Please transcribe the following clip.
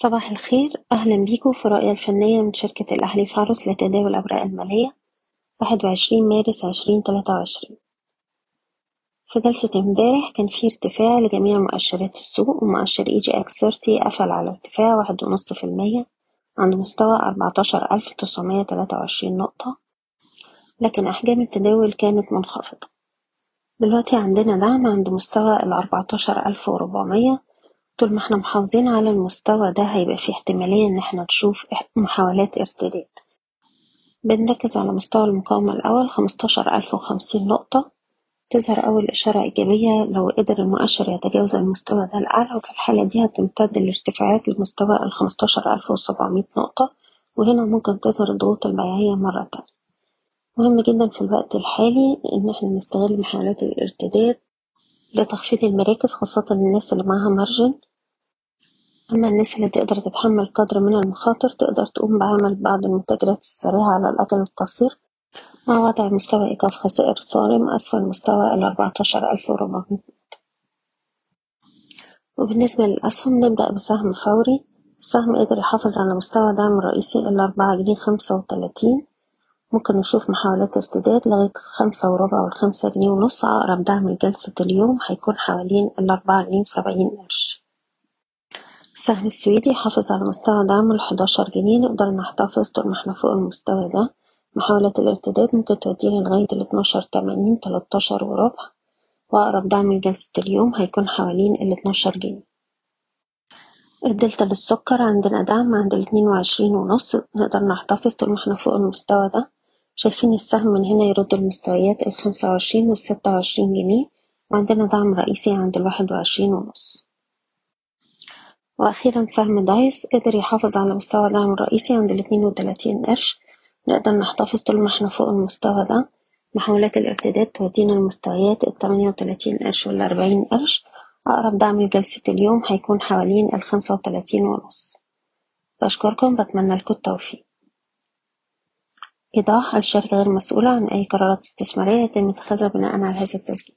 صباح الخير. أهلا بيكم في الرؤية الفنية من شركة الأهلي فاروس لتداول الأوراق المالية واحد وعشرين مارس عشرين تلاتة وعشرين. في جلسة امبارح كان في ارتفاع لجميع مؤشرات السوق ومؤشر EGX 30 قفل على ارتفاع واحد ونص في المية عند مستوى أربعتاشر ألف تسعمية تلاتة وعشرين نقطة. لكن أحجام التداول كانت منخفضة. دلوقتي عندنا دعم عند مستوى الأربعتاشر ألف وربعمية طول ما إحنا محافظين على المستوى ده هيبقى في احتمالية إن إحنا نشوف محاولات ارتداد. بنركز على مستوى المقاومة الأول خمستاشر ألف وخمسين نقطة. تظهر أول إشارة إيجابية لو قدر المؤشر يتجاوز المستوى ده الأعلى وفي الحالة دي هتمتد الارتفاعات لمستوى الخمستاشر ألف وسبعمية نقطة. وهنا ممكن تظهر الضغوط البيعية مرة تانية. مهم جدا في الوقت الحالي إن إحنا نستغل محاولات الارتداد لتخفيض المراكز خاصة الناس اللي معاها مارجن أما الناس اللي تقدر تتحمل قدر من المخاطر تقدر تقوم بعمل بعض المتاجرات السريعة على الأجل القصير. مع وضع مستوى إيقاف خسائر صارم أسفل مستوى الأربعتاشر ألف وربعمية وبالنسبة للأسهم نبدأ بسهم فوري. السهم قدر يحافظ على مستوى دعم رئيسي الأربعة جنيه خمسة وتلاتين. ممكن نشوف محاولات ارتداد لغاية خمسة وربع والخمسة جنيه ونص أقرب دعم لجلسة اليوم هيكون حوالين الأربعة جنيه وسبعين قرش. السهم السويدي حافظ على مستوى دعمه الحداشر جنيه. نقدر نحتفظ طول ما إحنا فوق المستوى ده. محاولات الارتداد ممكن تودينا لغاية الاتناشر تمانين تلاتاشر وربع وأقرب دعم لجلسة اليوم هيكون حوالين الاتناشر جنيه. الدلتا للسكر عندنا دعم عند الاتنين وعشرين ونص. نقدر نحتفظ طول ما إحنا فوق المستوى ده. شايفين السهم من هنا يرد المستويات الخمسة وعشرين والستة وعشرين جنيه. وعندنا دعم رئيسي عند الواحد وعشرين ونص. وأخيرا سهم دايس قدر يحافظ على مستوى دعم الرئيسي عند الاتنين وتلاتين قرش. نقدر نحتفظ طول ما إحنا فوق المستوى ده. محاولات الارتداد تودينا لمستويات التمانية وتلاتين قرش والأربعين قرش. أقرب دعم لجلسة اليوم هيكون حوالين الخمسة وتلاتين ونص. بشكركم بتمنى لكم التوفيق. إيضاح الشركة غير مسؤولة عن أي قرارات استثمارية يتم اتخاذها بناء على هذا التسجيل.